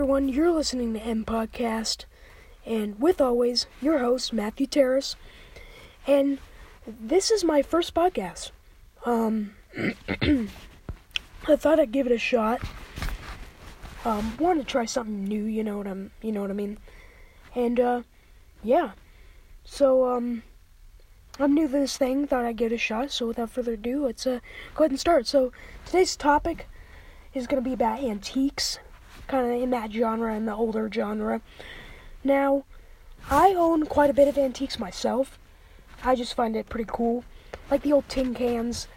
everyone. You're listening to M Podcast, and with always your host Matthew Terrace, and this is my first podcast. Um, I thought I'd give it a shot. Um, wanted to try something new. You know what I'm. You know what I mean. And uh, yeah. So um, I'm new to this thing. Thought I'd give it a shot. So without further ado, let's uh, go ahead and start. So today's topic is going to be about antiques, kind of in that genre, and the older genre. Now, I own quite a bit of antiques myself. I just find it pretty cool, like the old tin cans.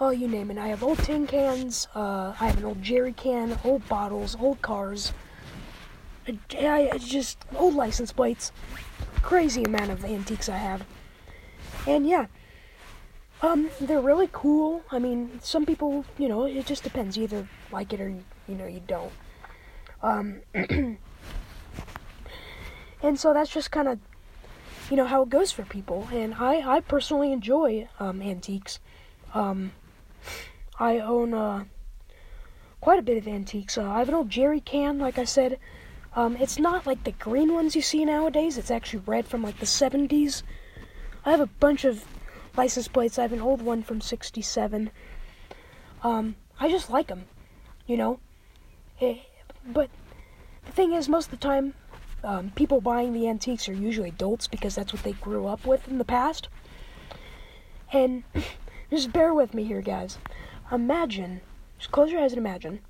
Oh, you name it. I have old tin cans. Uh, I have an old jerry can, old bottles, old cars. I, I just old license plates. Crazy amount of antiques I have. And yeah, um, they're really cool. I mean, some people, you know, it just depends. You either like it or you, you know you don't. Um, and so that's just kind of, you know, how it goes for people. And I, I personally enjoy um, antiques. Um, I own uh, quite a bit of antiques. Uh, I have an old jerry can, like I said. Um, it's not like the green ones you see nowadays. It's actually red from like the 70s. I have a bunch of license plates. I have an old one from 67. Um, I just like them, you know. Eh, but the thing is, most of the time, um, people buying the antiques are usually adults because that's what they grew up with in the past. And just bear with me here, guys. Imagine, just close your eyes and imagine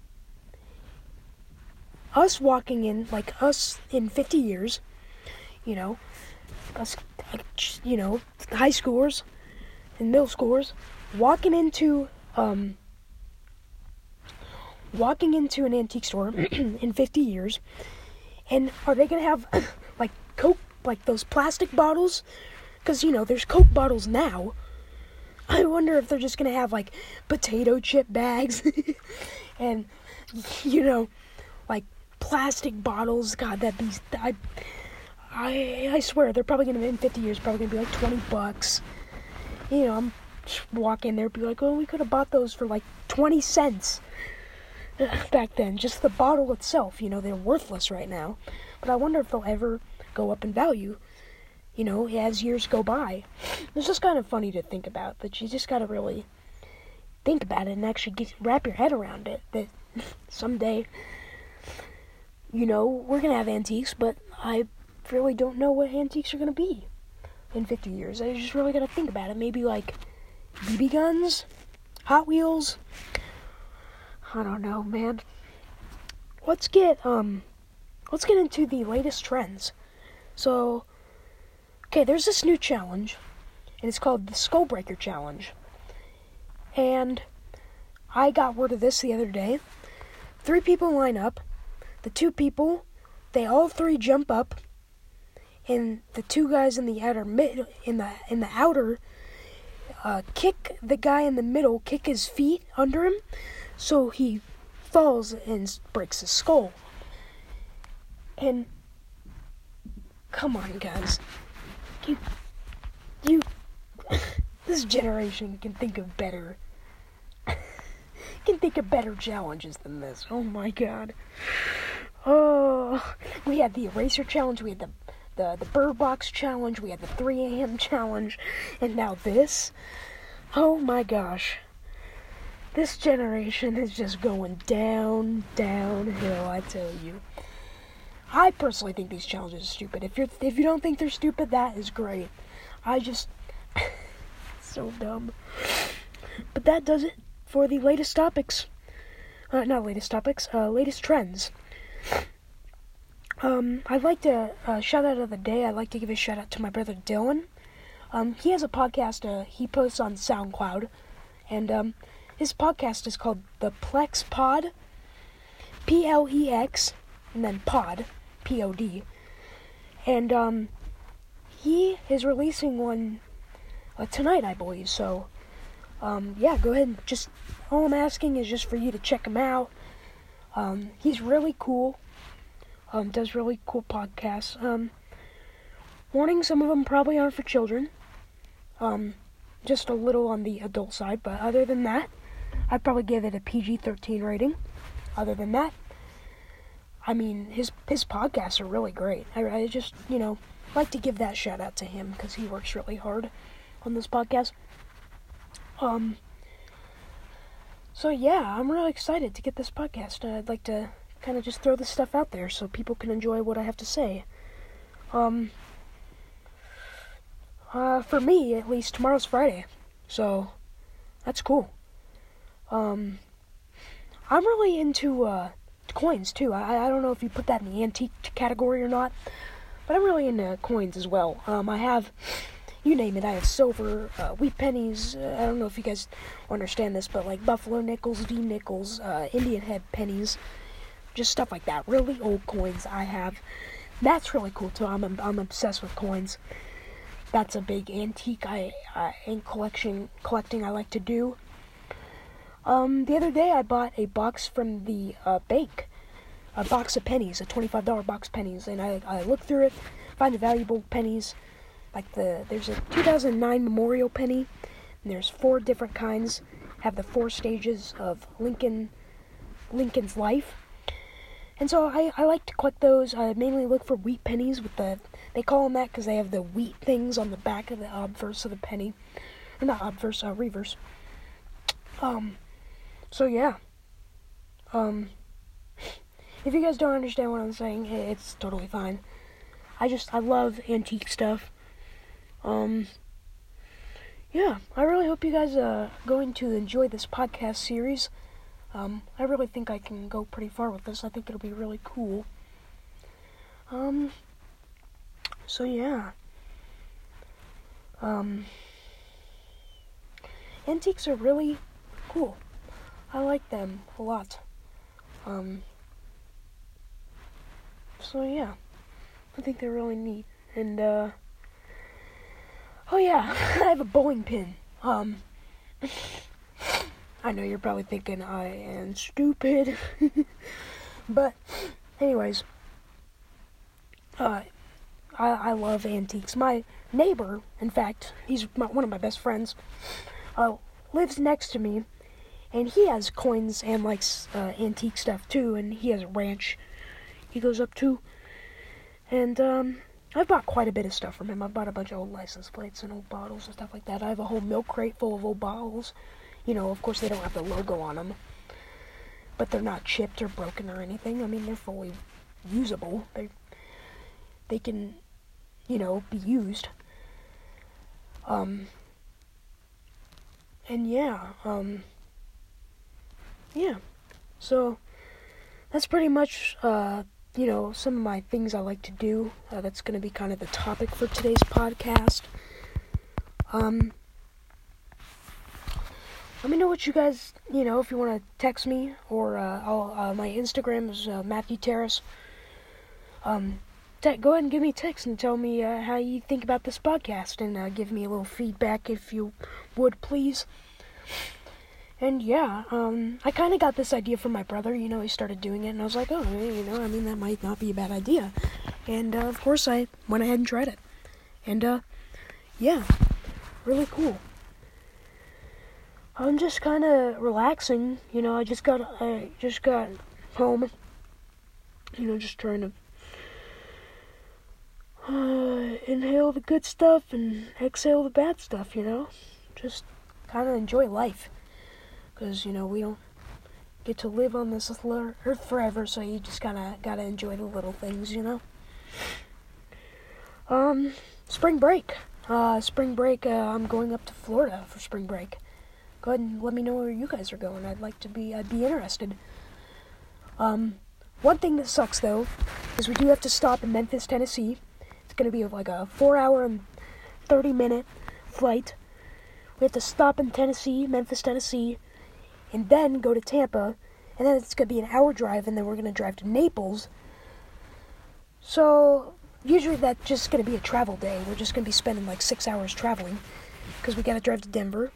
us walking in, like us in 50 years, you know, us, you know, high schoolers and middle schoolers walking into, um, walking into an antique store in 50 years, and are they gonna have like Coke, like those plastic bottles? Because you know, there's Coke bottles now. I wonder if they're just gonna have like potato chip bags, and you know, like plastic bottles. God, that be I, I, I swear they're probably gonna in 50 years probably gonna be like 20 bucks. You know, I'm walk in there, be like, oh, we could have bought those for like 20 cents back then. Just the bottle itself, you know, they're worthless right now. But I wonder if they'll ever go up in value, you know, as years go by. It's just kind of funny to think about, but you just gotta really think about it and actually get, wrap your head around it. That someday, you know, we're gonna have antiques, but I really don't know what antiques are gonna be in 50 years. I just really gotta think about it. Maybe like BB guns, Hot Wheels. I don't know, man. Let's get um let's get into the latest trends. So okay, there's this new challenge and it's called the Skullbreaker challenge. And I got word of this the other day. Three people line up. The two people, they all three jump up and the two guys in the outer mid in the in the outer uh, kick the guy in the middle, kick his feet under him, so he falls and breaks his skull. And come on, guys, you you this generation can think of better can think of better challenges than this. Oh my god. Oh, we had the eraser challenge. We had the the the Bird Box challenge, we had the 3 a.m. challenge, and now this. Oh my gosh. This generation is just going down, downhill, I tell you. I personally think these challenges are stupid. If you're if you don't think they're stupid, that is great. I just so dumb. But that does it for the latest topics. Uh, not latest topics, uh, latest trends. Um, I'd like to uh, shout out of the day. I'd like to give a shout out to my brother Dylan. Um, he has a podcast. Uh, he posts on SoundCloud, and um, his podcast is called the Plex Pod. P L E X, and then Pod, P O D. And um, he is releasing one uh, tonight, I believe. So, um, yeah, go ahead. And just all I'm asking is just for you to check him out. Um, he's really cool. Um, does really cool podcasts. Um, warning, some of them probably aren't for children. Um, just a little on the adult side, but other than that, I'd probably give it a PG 13 rating. Other than that, I mean, his his podcasts are really great. I, I just, you know, like to give that shout out to him because he works really hard on this podcast. Um. So yeah, I'm really excited to get this podcast. I'd like to kind of just throw this stuff out there so people can enjoy what I have to say. Um. Uh, for me, at least, tomorrow's Friday, so that's cool. Um, I'm really into uh, coins too. I I don't know if you put that in the antique category or not, but I'm really into coins as well. Um, I have, you name it. I have silver, uh, wheat pennies. Uh, I don't know if you guys understand this, but like buffalo nickels, V nickels, uh, Indian head pennies, just stuff like that. Really old coins I have. That's really cool too. I'm I'm obsessed with coins that's a big antique I uh, in collection collecting I like to do. Um, the other day I bought a box from the uh, bank, a box of pennies, a twenty-five dollar box of pennies, and I I looked through it, find the valuable pennies, like the there's a 2009 memorial penny, and there's four different kinds, have the four stages of Lincoln Lincoln's life. And so I, I like to collect those. I mainly look for wheat pennies with the they call them that because they have the wheat things on the back of the obverse of the penny. Or not obverse, uh, reverse. Um, so yeah. Um, if you guys don't understand what I'm saying, it's totally fine. I just, I love antique stuff. Um, yeah, I really hope you guys are going to enjoy this podcast series. Um, I really think I can go pretty far with this. I think it'll be really cool. Um, so yeah. Um, antiques are really cool. I like them a lot. Um, so yeah, I think they're really neat. And uh, oh yeah, I have a bowling pin. Um, I know you're probably thinking I am stupid, but anyways, uh, I, I love antiques. My neighbor, in fact, he's my, one of my best friends, uh, lives next to me, and he has coins and likes uh, antique stuff too. And he has a ranch he goes up to, and um, I've bought quite a bit of stuff from him. I've bought a bunch of old license plates and old bottles and stuff like that. I have a whole milk crate full of old bottles. You know, of course, they don't have the logo on them, but they're not chipped or broken or anything. I mean, they're fully usable. They they can you know, be used. Um, and yeah, um, yeah. So that's pretty much, uh, you know, some of my things I like to do. Uh, that's going to be kind of the topic for today's podcast. Um, let me know what you guys, you know, if you want to text me or uh, uh, my Instagram is uh, Matthew Terrace. Um, te- go ahead and give me a text and tell me uh, how you think about this podcast and give me a little feedback if you would, please. And yeah, um, I kind of got this idea from my brother. You know, he started doing it, and I was like, oh, you know, I mean, that might not be a bad idea. And uh, of course, I went ahead and tried it. And uh, yeah, really cool. I'm just kind of relaxing. You know, I just got I just got home. You know, just trying to uh, inhale the good stuff and exhale the bad stuff, you know? Just kind of enjoy life. Because, you know, we don't get to live on this earth forever, so you just kind of got to enjoy the little things, you know? Um, spring break. Uh, spring break, uh, I'm going up to Florida for spring break. Go ahead and let me know where you guys are going. I'd like to be, I'd be interested. Um, one thing that sucks, though, is we do have to stop in Memphis, Tennessee It's to be like a four hour and 30 minute flight. We have to stop in Tennessee, Memphis, Tennessee, and then go to Tampa. And then it's going to be an hour drive, and then we're going to drive to Naples. So, usually that's just going to be a travel day. We're just going to be spending like six hours traveling because we got to drive to Denver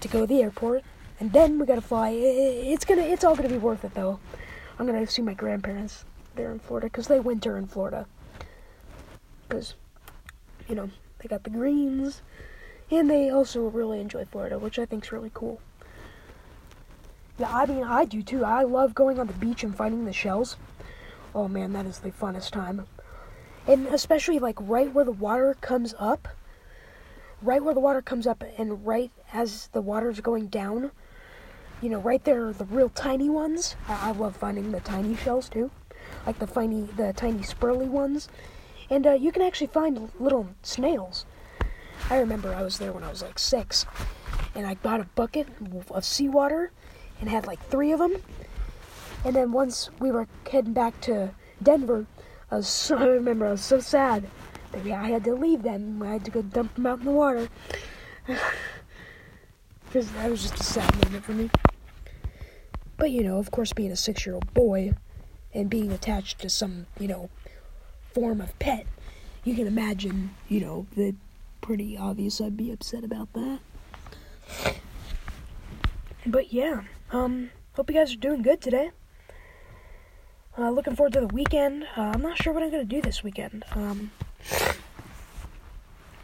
to go to the airport, and then we got to fly. It's gonna, it's all gonna be worth it though. I'm gonna see my grandparents there in Florida because they winter in Florida because, you know, they got the greens, and they also really enjoy Florida, which I think is really cool. Yeah, I mean, I do too. I love going on the beach and finding the shells. Oh man, that is the funnest time. And especially like right where the water comes up, right where the water comes up, and right as the water's going down, you know, right there, are the real tiny ones. I, I love finding the tiny shells too, like the tiny, the tiny spurly ones. And uh, you can actually find little snails. I remember I was there when I was like six, and I got a bucket of seawater and had like three of them. And then once we were heading back to Denver, I was so, I remember I was so sad that I had to leave them. I had to go dump them out in the water. Because that was just a sad moment for me. But you know, of course, being a six-year-old boy and being attached to some, you know, form of pet, you can imagine, you know, that pretty obvious I'd be upset about that. But yeah, um, hope you guys are doing good today. Uh, looking forward to the weekend. Uh, I'm not sure what I'm gonna do this weekend. Um,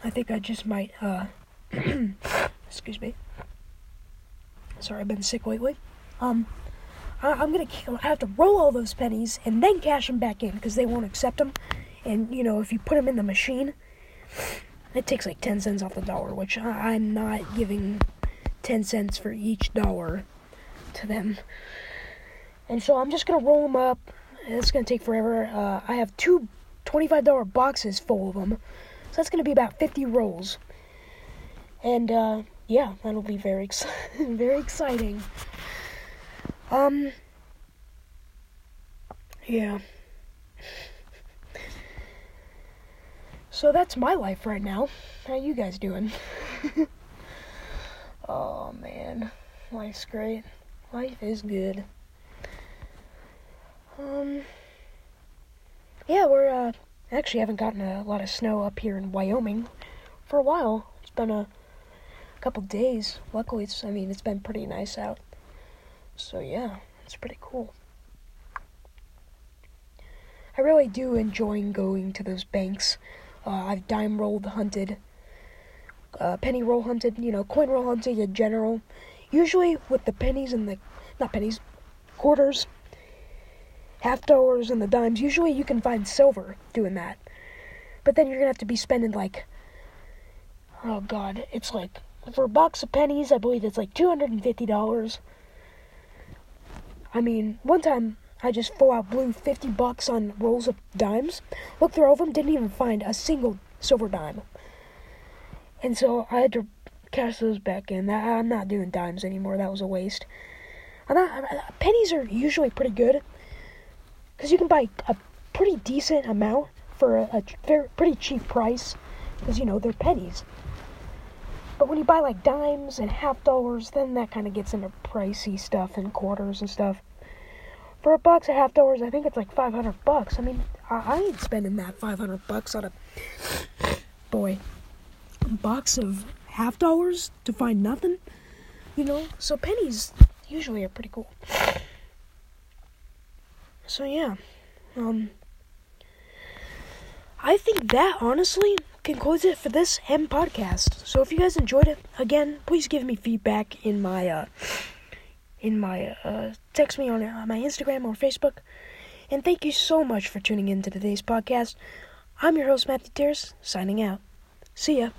I think I just might. Uh, excuse me. Sorry, I've been sick lately. Um, I, I'm gonna. I have to roll all those pennies and then cash them back in because they won't accept them. And you know, if you put them in the machine, it takes like ten cents off the dollar, which I, I'm not giving ten cents for each dollar to them. And so I'm just gonna roll them up. It's gonna take forever. Uh, I have two $25 boxes full of them, so that's gonna be about 50 rolls. And uh, yeah, that'll be very ex- very exciting. Um, yeah. So that's my life right now. How you guys doing? oh man, life's great. Life is good. Um, yeah, we're uh, actually haven't gotten a lot of snow up here in Wyoming for a while. It's been a couple days. Luckily, it's I mean it's been pretty nice out. So yeah, it's pretty cool. I really do enjoy going to those banks. Uh, I've dime rolled hunted, uh, penny roll hunted, you know, coin roll hunted in general. Usually with the pennies and the not pennies, quarters, half dollars, and the dimes. Usually you can find silver doing that, but then you're gonna have to be spending like, oh god, it's like for a box of pennies, I believe it's like two hundred and fifty dollars. I mean, one time I just full out blew 50 bucks on rolls of dimes. Looked through all of them, didn't even find a single silver dime. And so I had to cash those back in. I'm not doing dimes anymore. That was a waste. Not, pennies are usually pretty good because you can buy a pretty decent amount for a, a pretty cheap price because you know they're pennies. But when you buy like dimes and half dollars, then that kind of gets into pricey stuff and quarters and stuff. For a box of half dollars, I think it's like 500 bucks. I mean, I, I ain't spending that 500 bucks on a boy box of half dollars to find nothing. You know, so pennies usually are pretty cool. So yeah, um, I think that honestly concludes it for this M podcast. So if you guys enjoyed it, again, please give me feedback in my uh, in my uh, text me on, on my Instagram or Facebook. And thank you so much for tuning in to today's podcast. I'm your host Matthew Terrace, signing out. See ya.